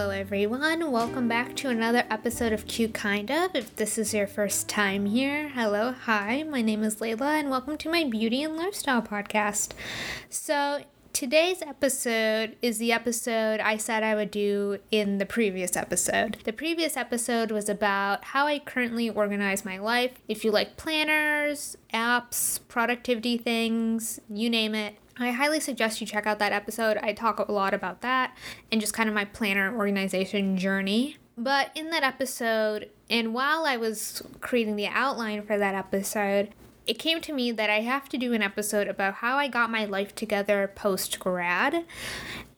Hello, everyone. Welcome back to another episode of Cute Kind of. If this is your first time here, hello, hi, my name is Layla, and welcome to my beauty and lifestyle podcast. So, today's episode is the episode I said I would do in the previous episode. The previous episode was about how I currently organize my life. If you like planners, apps, productivity things, you name it, I highly suggest you check out that episode. I talk a lot about that and just kind of my planner organization journey. But in that episode, and while I was creating the outline for that episode, it came to me that I have to do an episode about how I got my life together post grad.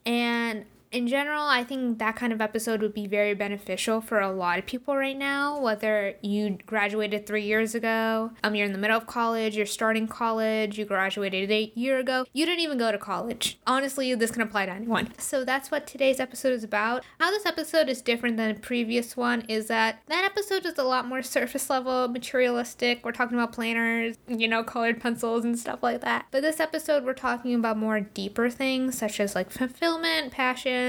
And in general, I think that kind of episode would be very beneficial for a lot of people right now. Whether you graduated three years ago, um, you're in the middle of college, you're starting college, you graduated a year ago, you didn't even go to college. Honestly, this can apply to anyone. So that's what today's episode is about. How this episode is different than the previous one is that that episode is a lot more surface level, materialistic. We're talking about planners, you know, colored pencils and stuff like that. But this episode, we're talking about more deeper things such as like fulfillment, passion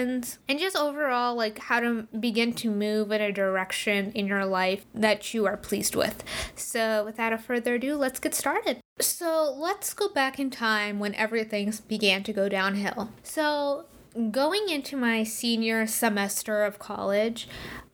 and just overall like how to begin to move in a direction in your life that you are pleased with. So, without a further ado, let's get started. So, let's go back in time when everything began to go downhill. So, going into my senior semester of college,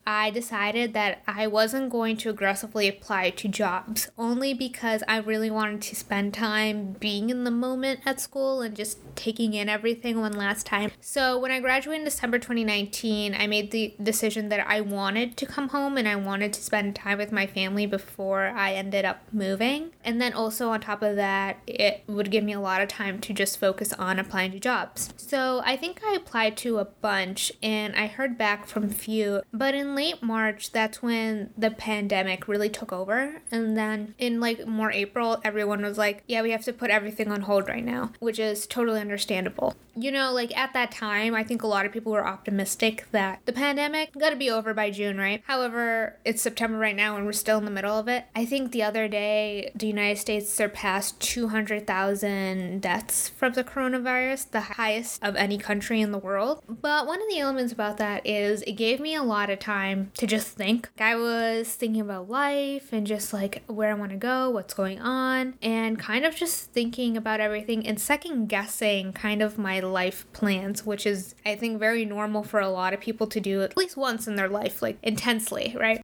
I decided that I wasn't going to aggressively apply to jobs only because I really wanted to spend time being in the moment at school and just taking in everything one last time. So, when I graduated in December 2019, I made the decision that I wanted to come home and I wanted to spend time with my family before I ended up moving. And then also, on top of that, it would give me a lot of time to just focus on applying to jobs. So, I think I applied to a bunch and I heard back from a few, but in late March, that's when the pandemic really took over. And then in like more April, everyone was like, yeah, we have to put everything on hold right now, which is totally understandable. You know, like at that time, I think a lot of people were optimistic that the pandemic got to be over by June, right? However, it's September right now and we're still in the middle of it. I think the other day, the United States surpassed 200,000 deaths from the coronavirus, the highest of any country in the world. But one of the elements about that is it gave me a lot of time time to just think. I was thinking about life and just like where I want to go, what's going on, and kind of just thinking about everything and second guessing kind of my life plans, which is, I think, very normal for a lot of people to do at least once in their life, like intensely, right?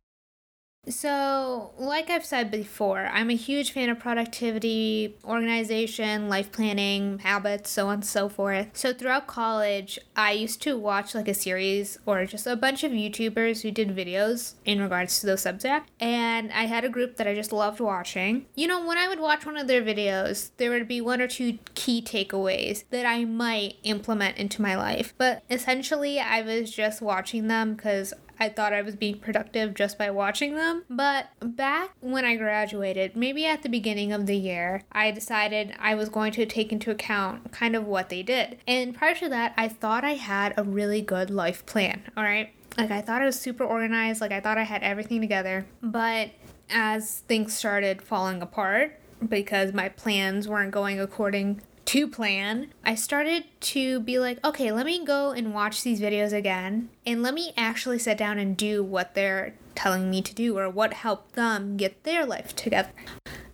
So, like I've said before, I'm a huge fan of productivity, organization, life planning, habits, so on and so forth. So, throughout college, I used to watch like a series or just a bunch of YouTubers who did videos in regards to those subjects. And I had a group that I just loved watching. You know, when I would watch one of their videos, there would be one or two key takeaways that I might implement into my life. But essentially, I was just watching them because I thought I was being productive just by watching them. But back when I graduated, maybe at the beginning of the year, I decided I was going to take into account kind of what they did. And prior to that, I thought I had a really good life plan, all right? Like, I thought I was super organized, like, I thought I had everything together. But as things started falling apart, because my plans weren't going according to plan, I started to be like, okay, let me go and watch these videos again and let me actually sit down and do what they're telling me to do or what helped them get their life together.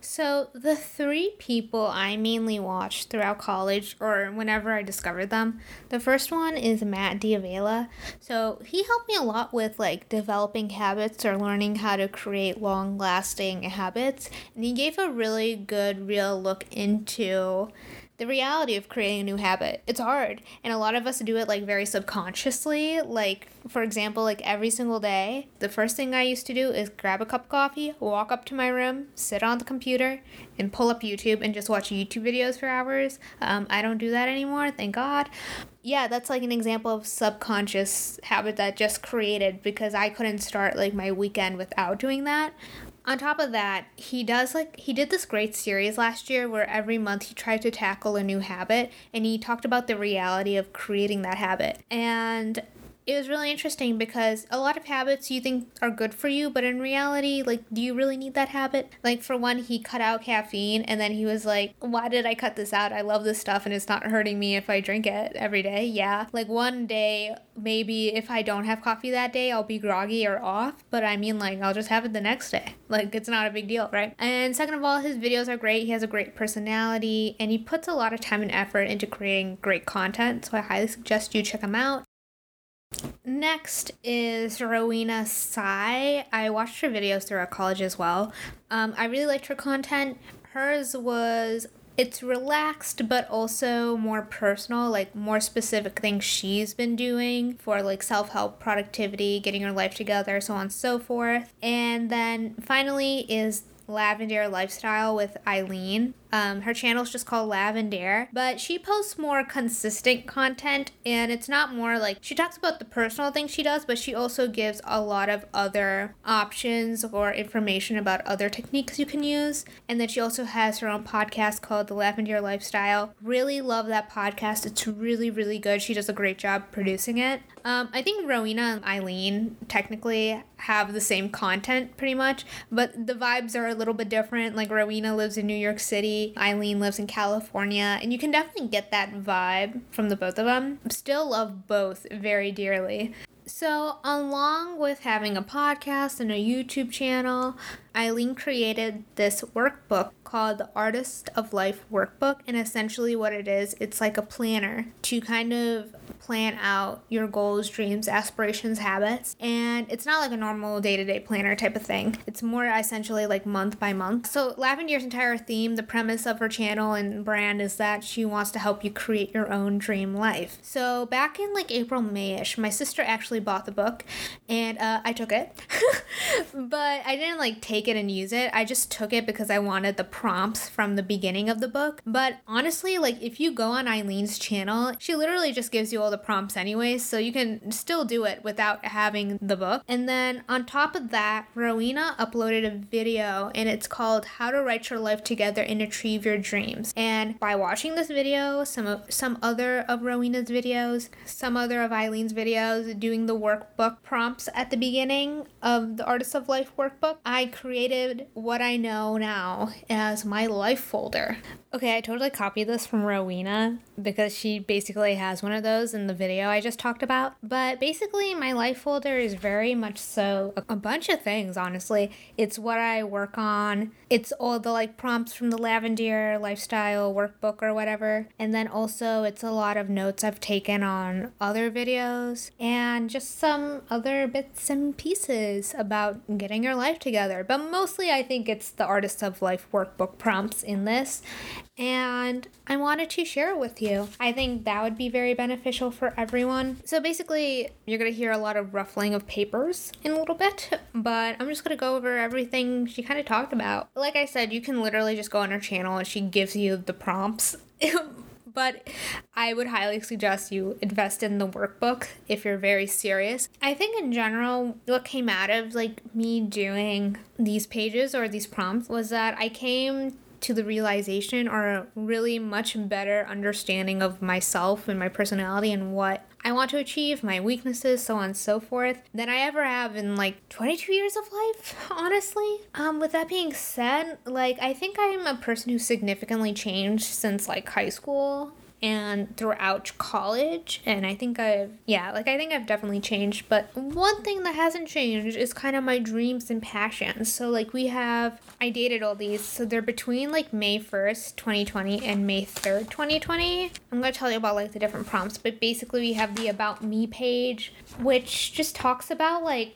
So, the three people I mainly watched throughout college or whenever I discovered them, the first one is Matt D'Avella. So, he helped me a lot with like developing habits or learning how to create long lasting habits. And he gave a really good, real look into the reality of creating a new habit. It's hard. And a lot of us do it like very subconsciously. Like, for example, like every single day, the first thing I used to do is grab a cup of coffee, walk up to my room, sit on the computer, and pull up YouTube and just watch YouTube videos for hours. Um, I don't do that anymore, thank God. Yeah, that's like an example of subconscious habit that just created because I couldn't start like my weekend without doing that on top of that, he does like he did this great series last year where every month he tried to tackle a new habit and he talked about the reality of creating that habit. And it was really interesting because a lot of habits you think are good for you, but in reality, like, do you really need that habit? Like, for one, he cut out caffeine and then he was like, why did I cut this out? I love this stuff and it's not hurting me if I drink it every day. Yeah. Like, one day, maybe if I don't have coffee that day, I'll be groggy or off, but I mean, like, I'll just have it the next day. Like, it's not a big deal, right? And second of all, his videos are great. He has a great personality and he puts a lot of time and effort into creating great content. So I highly suggest you check him out. Next is Rowena Tsai. I watched her videos throughout college as well. Um, I really liked her content. Hers was it's relaxed but also more personal like more specific things she's been doing for like self-help productivity getting her life together so on and so forth and then finally is Lavendaire lifestyle with Aileen um, her channel is just called Lavendaire, but she posts more consistent content and it's not more like she talks about the personal things she does, but she also gives a lot of other options or information about other techniques you can use. And then she also has her own podcast called The Lavendaire Lifestyle. Really love that podcast. It's really, really good. She does a great job producing it. Um, I think Rowena and Aileen technically have the same content pretty much, but the vibes are a little bit different. Like Rowena lives in New York City Aileen lives in California, and you can definitely get that vibe from the both of them. Still love both very dearly. So, along with having a podcast and a YouTube channel, Aileen created this workbook called the Artist of Life Workbook. And essentially, what it is, it's like a planner to kind of plan out your goals, dreams, aspirations, habits. And it's not like a normal day to day planner type of thing, it's more essentially like month by month. So, Lavendaire's entire theme, the premise of her channel and brand is that she wants to help you create your own dream life. So, back in like April, Mayish, my sister actually bought the book and uh, I took it. but I didn't like take it and use it. I just took it because I wanted the prompts from the beginning of the book. But honestly, like if you go on Aileen's channel, she literally just gives you all the prompts anyways, so you can still do it without having the book. And then on top of that, Rowena uploaded a video and it's called How to Write Your Life Together and Achieve Your Dreams. And by watching this video, some of some other of Rowena's videos, some other of Aileen's videos, doing the workbook prompts at the beginning of the Artist of Life workbook, I created what I know now as my life folder. Okay, I totally copied this from Rowena because she basically has one of those in the video I just talked about. But basically, my life folder is very much so a bunch of things, honestly. It's what I work on, it's all the like prompts from the Lavendaire lifestyle workbook or whatever. And then also, it's a lot of notes I've taken on other videos and just some other bits and pieces about getting your life together. But mostly, I think it's the Artist of Life workbook prompts in this and I wanted to share it with you. I think that would be very beneficial for everyone. So basically, you're going to hear a lot of ruffling of papers in a little bit, but I'm just going to go over everything she kind of talked about. Like I said, you can literally just go on her channel and she gives you the prompts. but I would highly suggest you invest in the workbook if you're very serious. I think in general, what came out of like me doing these pages or these prompts was that I came to the realization or a really much better understanding of myself and my personality and what I want to achieve, my weaknesses, so on and so forth, than I ever have in like 22 years of life, honestly. Um, with that being said, like, I think I'm a person who's significantly changed since like high school and throughout college and i think i've yeah like i think i've definitely changed but one thing that hasn't changed is kind of my dreams and passions. So like we have i dated all these so they're between like may 1st 2020 and may 3rd 2020 i'm going to tell you about like the different prompts but basically we have the about me page which just talks about like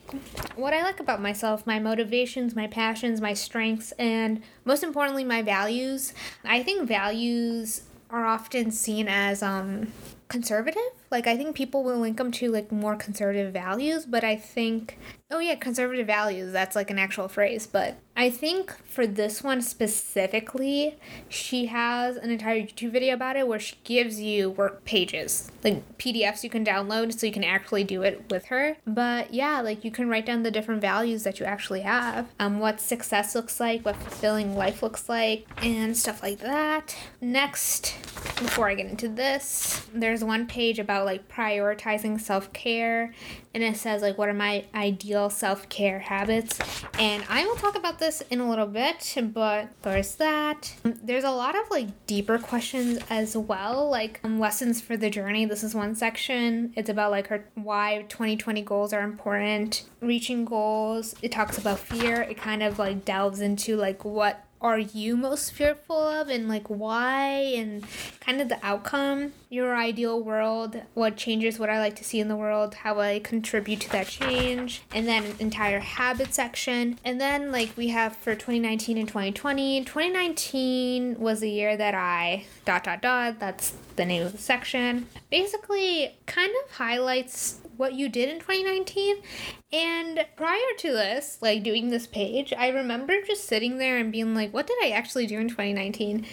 what i like about myself my motivations my passions my strengths and most importantly my values. I think values are often seen as um conservative. Like I think people will link them to like more conservative values, but I think oh yeah, conservative values, that's like an actual phrase, but I think for this one specifically, she has an entire YouTube video about it where she gives you work pages, like PDFs you can download so you can actually do it with her. But yeah, like you can write down the different values that you actually have, um, what success looks like, what fulfilling life looks like, and stuff like that. Next, before I get into this, there's one page about like prioritizing self care, and it says like what are my ideal self care habits, and I will talk about this in a little bit, but there's that. There's a lot of like deeper questions as well, like um, lessons for the journey. This is one section. It's about like her why 2020 goals are important, reaching goals. It talks about fear. It kind of like delves into like what are you most fearful of and like why and kind of the outcome your ideal world what changes would i like to see in the world how i contribute to that change and then an entire habit section and then like we have for 2019 and 2020 2019 was the year that i dot dot dot that's the name of the section basically kind of highlights what you did in 2019. And prior to this, like doing this page, I remember just sitting there and being like, what did I actually do in 2019?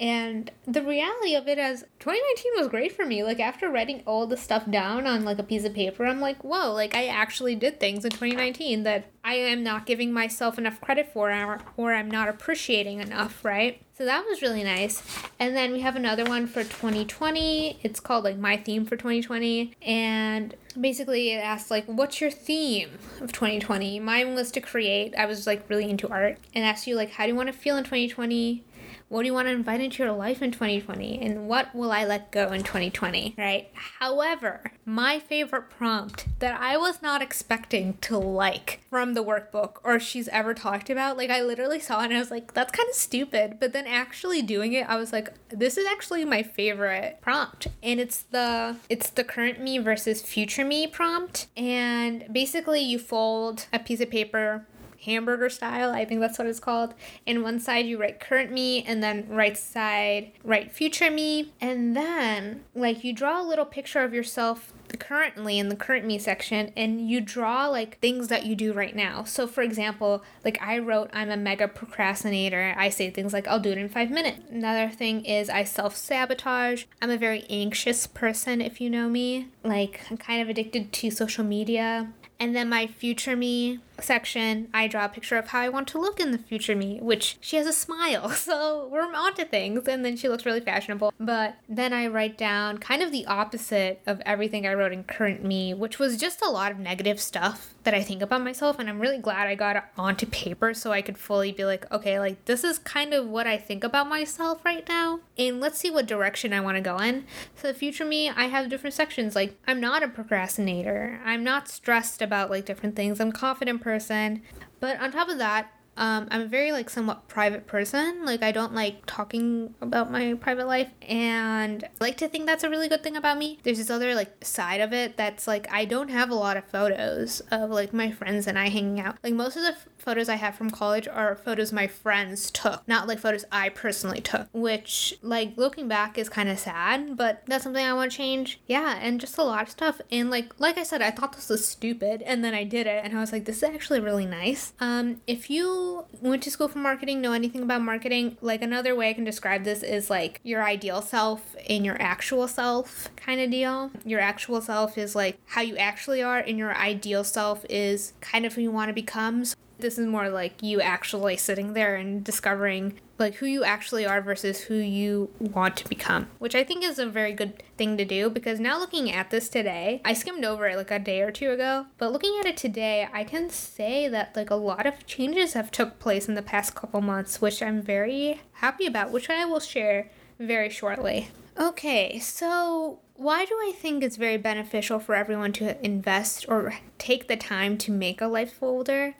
And the reality of it is 2019 was great for me. Like after writing all the stuff down on like a piece of paper, I'm like, whoa, like I actually did things in 2019 that I am not giving myself enough credit for or, or I'm not appreciating enough, right? So that was really nice. And then we have another one for 2020. It's called like My Theme for 2020. And basically it asks like what's your theme of 2020? Mine was to create. I was like really into art and asked you like how do you want to feel in 2020? What do you want to invite into your life in 2020? And what will I let go in 2020? Right? However, my favorite prompt that I was not expecting to like from the workbook or she's ever talked about, like I literally saw it and I was like, that's kind of stupid. But then actually doing it, I was like, this is actually my favorite prompt. And it's the it's the current me versus future me prompt. And basically you fold a piece of paper hamburger style. I think that's what it's called. And one side you write current me, and then right side write future me. And then, like, you draw a little picture of yourself currently in the current me section and you draw like things that you do right now. So for example, like I wrote I'm a mega procrastinator. I say things like I'll do it in 5 minutes. Another thing is I self-sabotage. I'm a very anxious person if you know me. Like I'm kind of addicted to social media. And then my future me section, I draw a picture of how I want to look in the future me, which she has a smile, so we're onto things. And then she looks really fashionable. But then I write down kind of the opposite of everything I wrote in current me, which was just a lot of negative stuff that I think about myself. And I'm really glad I got it onto paper so I could fully be like, okay, like this is kind of what I think about myself right now. And let's see what direction I want to go in. So, the future me, I have different sections. Like, I'm not a procrastinator, I'm not stressed about like different things, I'm confident person. But on top of that, um, I'm a very like somewhat private person. Like I don't like talking about my private life, and I like to think that's a really good thing about me. There's this other like side of it that's like I don't have a lot of photos of like my friends and I hanging out. Like most of the f- photos I have from college are photos my friends took, not like photos I personally took. Which like looking back is kind of sad, but that's something I want to change. Yeah, and just a lot of stuff. And like like I said, I thought this was stupid, and then I did it, and I was like, this is actually really nice. Um, if you went to school for marketing, know anything about marketing, like another way I can describe this is like your ideal self and your actual self kind of deal. Your actual self is like how you actually are, and your ideal self is kind of who you want to become. So this is more like you actually sitting there and discovering like who you actually are versus who you want to become, which I think is a very good thing to do because now looking at this today, I skimmed over it like a day or two ago, but looking at it today, I can say that like a lot of changes have took place in the past couple months, which I'm very happy about, which I will share very shortly. Okay, so why do I think it's very beneficial for everyone to invest or take the time to make a life folder?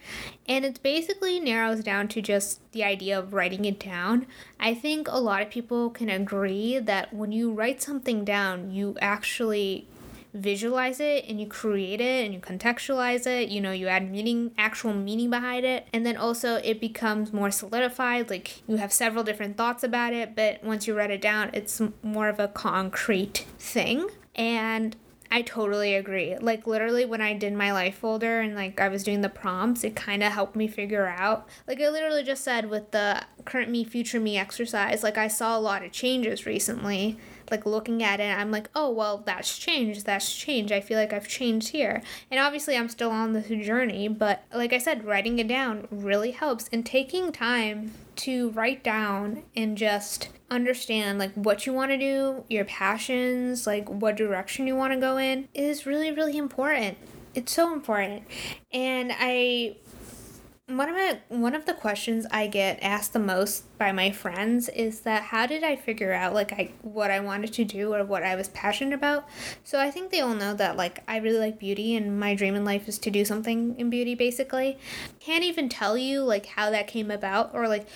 And it basically narrows down to just the idea of writing it down. I think a lot of people can agree that when you write something down, you actually visualize it and you create it and you contextualize it you know you add meaning actual meaning behind it and then also it becomes more solidified like you have several different thoughts about it but once you write it down it's more of a concrete thing and I totally agree. Like literally when I did my life folder and like I was doing the prompts, it kind of helped me figure out. Like I literally just said with the current me future me exercise, like I saw a lot of changes recently. Like looking at it, I'm like, "Oh, well, that's changed. That's changed. I feel like I've changed here." And obviously, I'm still on this journey, but like I said, writing it down really helps and taking time to write down and just understand like what you want to do, your passions, like what direction you want to go in is really really important. It's so important. And I one of my one of the questions I get asked the most by my friends is that how did I figure out like I what I wanted to do or what I was passionate about? So I think they all know that like I really like beauty and my dream in life is to do something in beauty basically. Can't even tell you like how that came about or like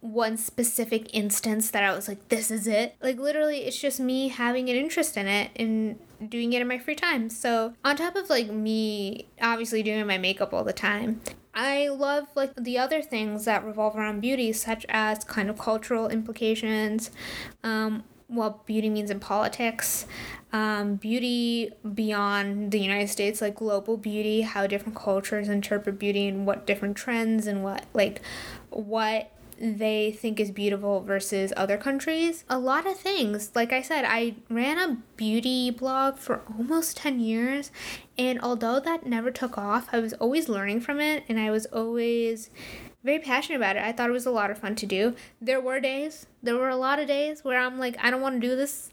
one specific instance that I was like, this is it. Like, literally, it's just me having an interest in it and doing it in my free time. So, on top of like me obviously doing my makeup all the time, I love like the other things that revolve around beauty, such as kind of cultural implications, um, what beauty means in politics, um, beauty beyond the United States, like global beauty, how different cultures interpret beauty and what different trends and what like what they think is beautiful versus other countries. A lot of things. Like I said, I ran a beauty blog for almost 10 years, and although that never took off, I was always learning from it and I was always very passionate about it. I thought it was a lot of fun to do. There were days, there were a lot of days where I'm like, I don't want to do this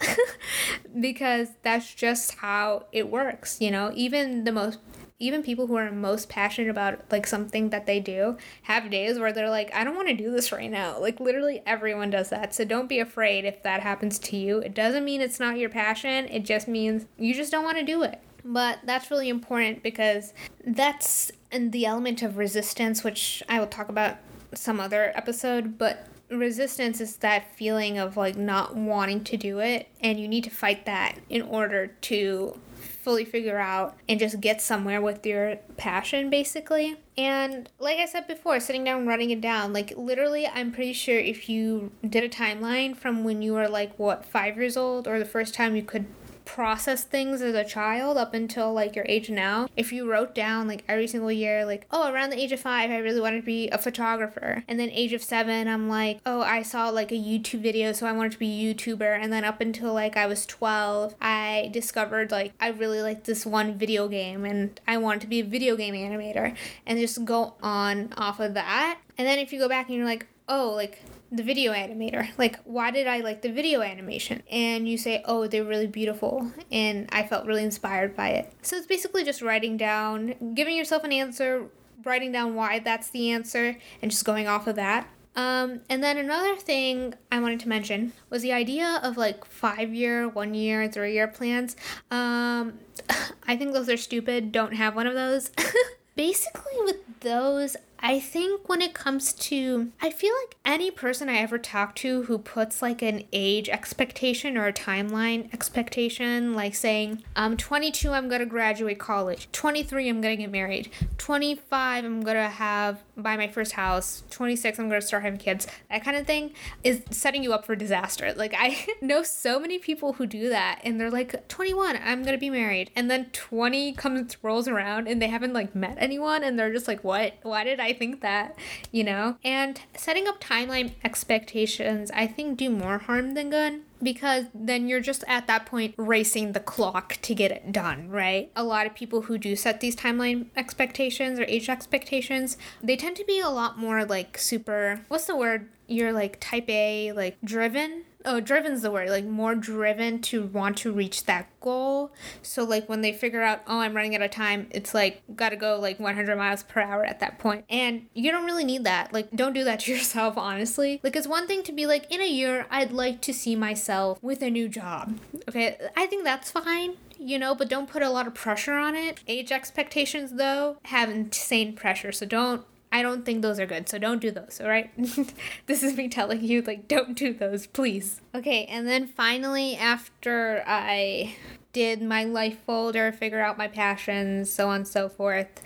because that's just how it works, you know? Even the most even people who are most passionate about like something that they do have days where they're like i don't want to do this right now like literally everyone does that so don't be afraid if that happens to you it doesn't mean it's not your passion it just means you just don't want to do it but that's really important because that's the element of resistance which i will talk about some other episode but resistance is that feeling of like not wanting to do it and you need to fight that in order to fully figure out and just get somewhere with your passion basically. And like I said before, sitting down writing it down, like literally, I'm pretty sure if you did a timeline from when you were like, what, five years old, or the first time you could process things as a child up until like your age now, if you wrote down like every single year, like, oh, around the age of five, I really wanted to be a photographer. And then age of seven, I'm like, oh, I saw like a YouTube video, so I wanted to be a YouTuber. And then up until like I was 12, I discovered like I really liked this one video game and I wanted to be a video game animator and just go on off of that. And then if you go back and you're like, oh, like the video animator. Like, why did I like the video animation? And you say, oh, they're really beautiful. And I felt really inspired by it. So it's basically just writing down, giving yourself an answer, writing down why that's the answer, and just going off of that. Um, and then another thing I wanted to mention was the idea of like five year, one year, three year plans. Um, I think those are stupid. Don't have one of those. Basically, with those, I think when it comes to, I feel like any person I ever talk to who puts like an age expectation or a timeline expectation, like saying, I'm 22, I'm gonna graduate college, 23, I'm gonna get married, 25, I'm gonna have, buy my first house, 26, I'm gonna start having kids, that kind of thing is setting you up for disaster. Like, I know so many people who do that and they're like, 21, I'm gonna be married. And then 20 comes, rolls around and they haven't like met anyone and they're just like, what? Why did I? I think that, you know? And setting up timeline expectations, I think, do more harm than good because then you're just at that point racing the clock to get it done, right? A lot of people who do set these timeline expectations or age expectations, they tend to be a lot more like super, what's the word? You're like type A, like driven oh driven's the word like more driven to want to reach that goal. So like when they figure out oh i'm running out of time it's like gotta go like 100 miles per hour at that point. And you don't really need that. Like don't do that to yourself honestly. Like it's one thing to be like in a year i'd like to see myself with a new job. Okay i think that's fine you know, but don't put a lot of pressure on it. Age expectations, though, have insane pressure, so don't I don't think those are good, so don't do those, alright? this is me telling you, like, don't do those, please. Okay, and then finally, after I did my life folder, figure out my passions, so on and so forth,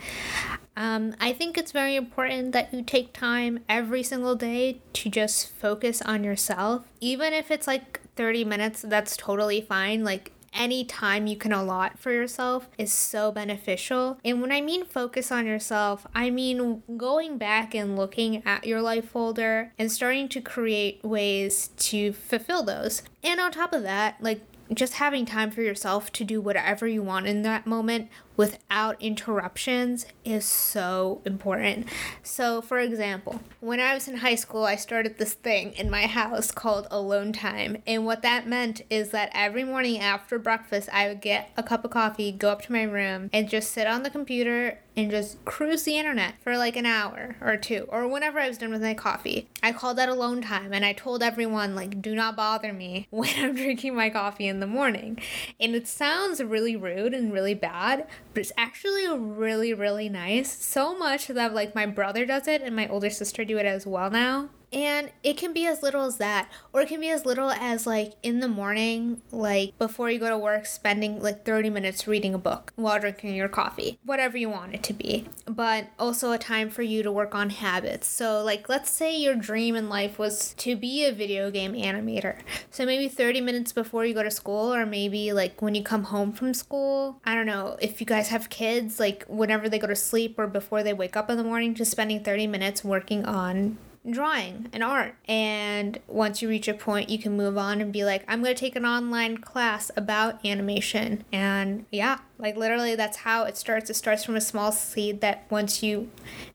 um, I think it's very important that you take time every single day to just focus on yourself. Even if it's like 30 minutes, that's totally fine. Like, any time you can allot for yourself is so beneficial. And when I mean focus on yourself, I mean going back and looking at your life folder and starting to create ways to fulfill those. And on top of that, like just having time for yourself to do whatever you want in that moment without interruptions is so important. So, for example, when I was in high school, I started this thing in my house called alone time. And what that meant is that every morning after breakfast, I would get a cup of coffee, go up to my room, and just sit on the computer and just cruise the internet for like an hour or two or whenever I was done with my coffee. I called that alone time and I told everyone like do not bother me when I'm drinking my coffee in the morning. And it sounds really rude and really bad, it's actually really, really nice. So much that like my brother does it and my older sister do it as well now. And it can be as little as that, or it can be as little as like in the morning, like before you go to work, spending like 30 minutes reading a book while drinking your coffee, whatever you want it to be. But also a time for you to work on habits. So, like, let's say your dream in life was to be a video game animator. So, maybe 30 minutes before you go to school, or maybe like when you come home from school. I don't know if you guys have kids, like whenever they go to sleep or before they wake up in the morning, just spending 30 minutes working on drawing and art. And once you reach a point, you can move on and be like, I'm going to take an online class about animation. And yeah, like literally, that's how it starts. It starts from a small seed that once you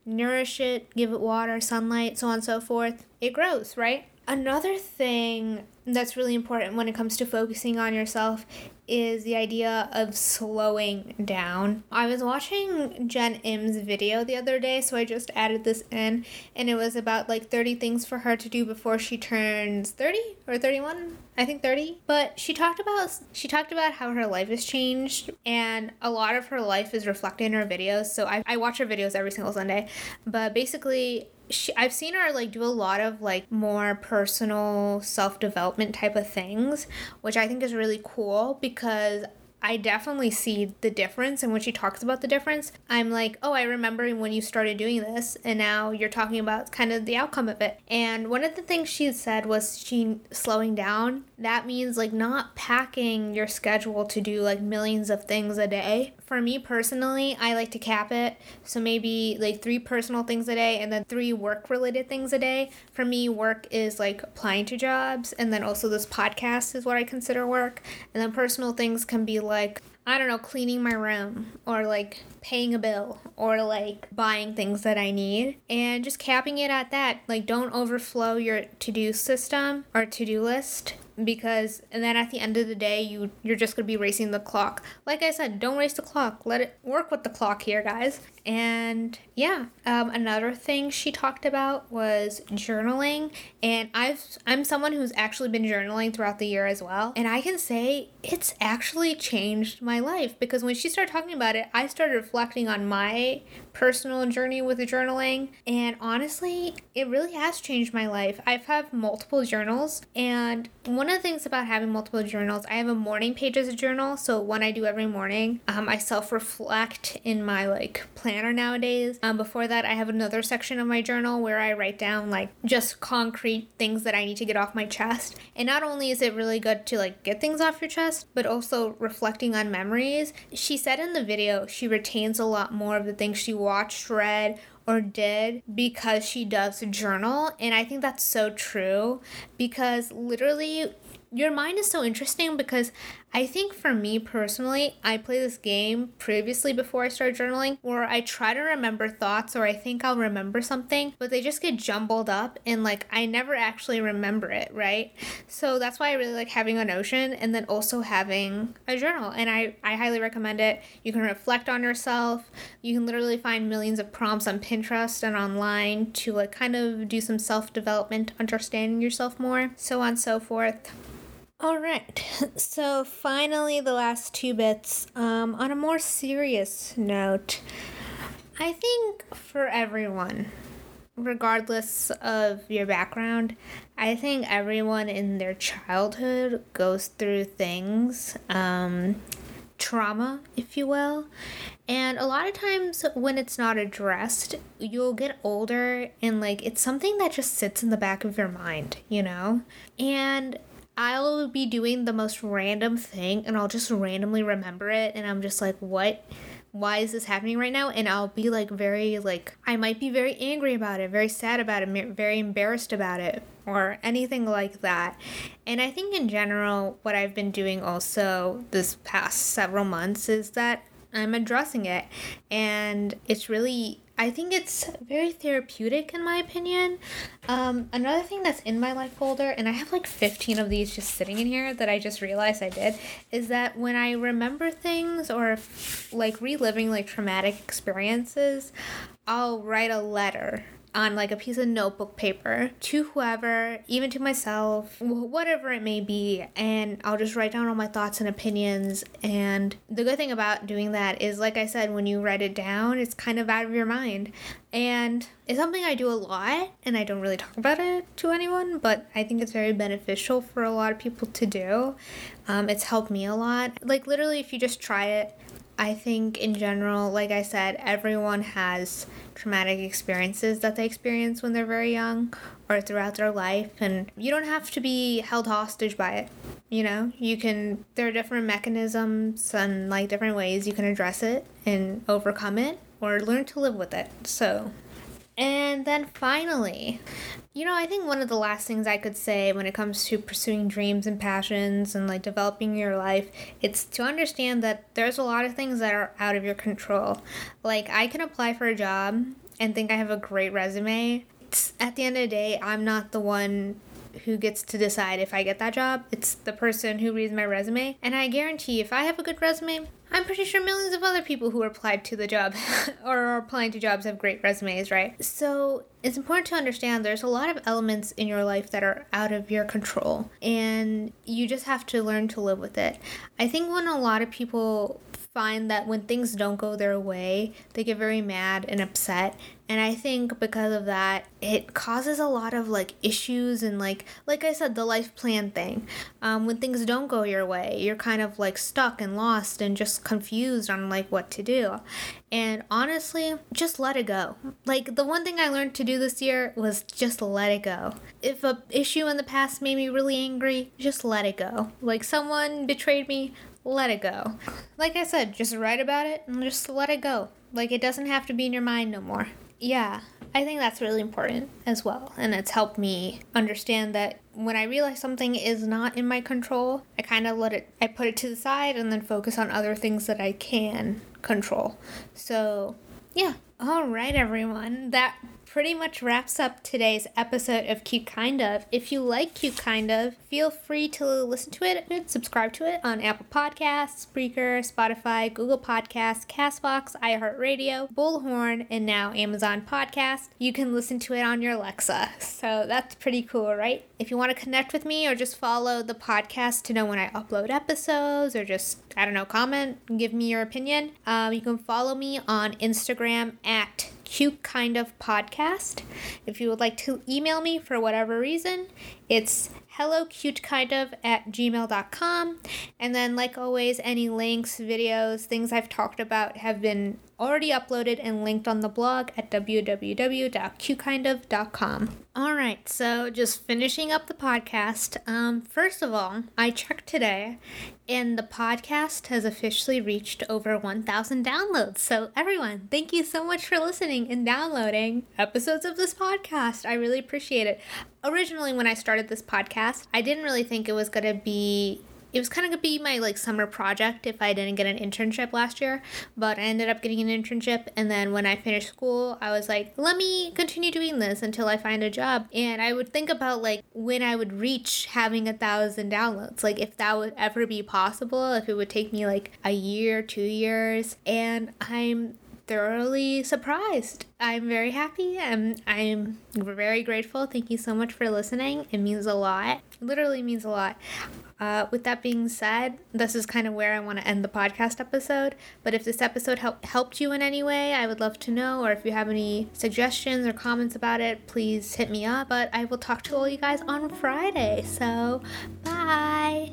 nourish it, give it water, sunlight, so on and so forth, it grows, right? Another thing that's really important when it comes to focusing on yourself is the idea of slowing down. I was watching Jen Im's video the other day, so I just added this in, and it was about like 30 things for her to do before she turns 30 or 31. I think 30. But she talked about she talked about how her life has changed and a lot of her life is reflected in her videos. So I, I watch her videos every single Sunday. But basically she, I've seen her like do a lot of like more personal self development type of things, which I think is really cool because I definitely see the difference. And when she talks about the difference, I'm like, oh, I remember when you started doing this, and now you're talking about kind of the outcome of it. And one of the things she said was she slowing down. That means like not packing your schedule to do like millions of things a day. For me personally, I like to cap it. So maybe like three personal things a day and then three work related things a day. For me, work is like applying to jobs, and then also this podcast is what I consider work. And then personal things can be like I don't know, cleaning my room or like paying a bill or like buying things that I need and just capping it at that. Like, don't overflow your to do system or to do list because and then at the end of the day you you're just going to be racing the clock. Like i said don't race the clock. Let it work with the clock here guys. And yeah um, another thing she talked about was journaling. And i've i'm someone who's actually been journaling throughout the year as well. And i can say it's actually changed my life because when she started talking about it i started reflecting on my personal journey with journaling. And honestly it really has changed my life. I've had multiple journals. And one of the things about having multiple journals, I have a morning pages journal. So one I do every morning. Um, I self reflect in my like planner nowadays. Um, before that, I have another section of my journal where I write down like just concrete things that I need to get off my chest. And not only is it really good to like get things off your chest, but also reflecting on memories. She said in the video she retains a lot more of the things she watched, read, or did because she does journal. And I think that's so true because literally your mind is so interesting because I think for me personally, I play this game previously before I start journaling where I try to remember thoughts or I think I'll remember something, but they just get jumbled up and like I never actually remember it, right? So that's why I really like having a Notion and then also having a journal. And I, I highly recommend it. You can reflect on yourself. You can literally find millions of prompts on Pinterest and online to like kind of do some self development, understanding yourself more, so on and so forth. All right, so finally, the last two bits. Um, on a more serious note, I think for everyone, regardless of your background, I think everyone in their childhood goes through things, um, trauma, if you will. And a lot of times when it's not addressed, you'll get older and like it's something that just sits in the back of your mind, you know? And I'll be doing the most random thing and I'll just randomly remember it and I'm just like, what? Why is this happening right now? And I'll be like, very, like, I might be very angry about it, very sad about it, very embarrassed about it, or anything like that. And I think in general, what I've been doing also this past several months is that I'm addressing it. And it's really I think it's very therapeutic in my opinion. Um, another thing that's in my life folder, and I have like 15 of these just sitting in here that I just realized I did, is that when I remember things or like reliving like traumatic experiences, I'll write a letter on like a piece of notebook paper to whoever, even to myself, whatever it may be, and I'll just write down all my thoughts and opinions. And the good thing about doing that is, like I said, when you write it down, it's kind of out of your mind. And it's something I do a lot, and I don't really talk about it to anyone, but I think it's very beneficial for a lot of people to do. Um, it's helped me a lot. Like, literally, if you just try it, I think in general, like I said, everyone has traumatic experiences that they experience when they're very young or throughout their life, and you don't have to be held hostage by it. You know, you can, there are different mechanisms and like different ways you can address it and overcome it or learn to live with it. So, and then finally, you know, I think one of the last things I could say when it comes to pursuing dreams and passions and like developing your life, it's to understand that there's a lot of things that are out of your control. Like, I can apply for a job and think I have a great resume. It's, at the end of the day, I'm not the one who gets to decide if I get that job. It's the person who reads my resume. And I guarantee if I have a good resume, I'm pretty sure millions of other people who applied to the job or are applying to jobs have great resumes, right? So it's important to understand there's a lot of elements in your life that are out of your control, and you just have to learn to live with it. I think when a lot of people find that when things don't go their way, they get very mad and upset. And I think because of that, it causes a lot of like issues and like like I said, the life plan thing. Um, when things don't go your way, you're kind of like stuck and lost and just confused on like what to do. And honestly, just let it go. Like the one thing I learned to do this year was just let it go. If a issue in the past made me really angry, just let it go. Like someone betrayed me, let it go. Like I said, just write about it and just let it go. Like it doesn't have to be in your mind no more. Yeah, I think that's really important as well. And it's helped me understand that when I realize something is not in my control, I kind of let it, I put it to the side and then focus on other things that I can control. So, yeah. All right, everyone. That pretty much wraps up today's episode of Cute Kind of. If you like Cute Kind of, feel free to listen to it and subscribe to it on Apple Podcasts, Spreaker, Spotify, Google Podcasts, Castbox, iHeartRadio, Bullhorn, and now Amazon Podcast. You can listen to it on your Alexa. So that's pretty cool, right? If you want to connect with me or just follow the podcast to know when I upload episodes or just, I don't know, comment, give me your opinion, um, you can follow me on Instagram at cute kind of podcast. If you would like to email me for whatever reason, it's hello cute kind of at gmail.com. And then, like always, any links, videos, things I've talked about have been already uploaded and linked on the blog at www.cutekindof.com. All right, so just finishing up the podcast. Um, first of all, I checked today and the podcast has officially reached over 1,000 downloads. So, everyone, thank you so much for listening and downloading episodes of this podcast. I really appreciate it. Originally, when I started this podcast, I didn't really think it was going to be it was kind of gonna be my like summer project if I didn't get an internship last year, but I ended up getting an internship. And then when I finished school, I was like, let me continue doing this until I find a job. And I would think about like when I would reach having a thousand downloads, like if that would ever be possible, if it would take me like a year, two years. And I'm thoroughly surprised. I'm very happy. I'm I'm very grateful. Thank you so much for listening. It means a lot. It literally means a lot. Uh, with that being said, this is kind of where I want to end the podcast episode. But if this episode help, helped you in any way, I would love to know. Or if you have any suggestions or comments about it, please hit me up. But I will talk to all you guys on Friday. So, bye.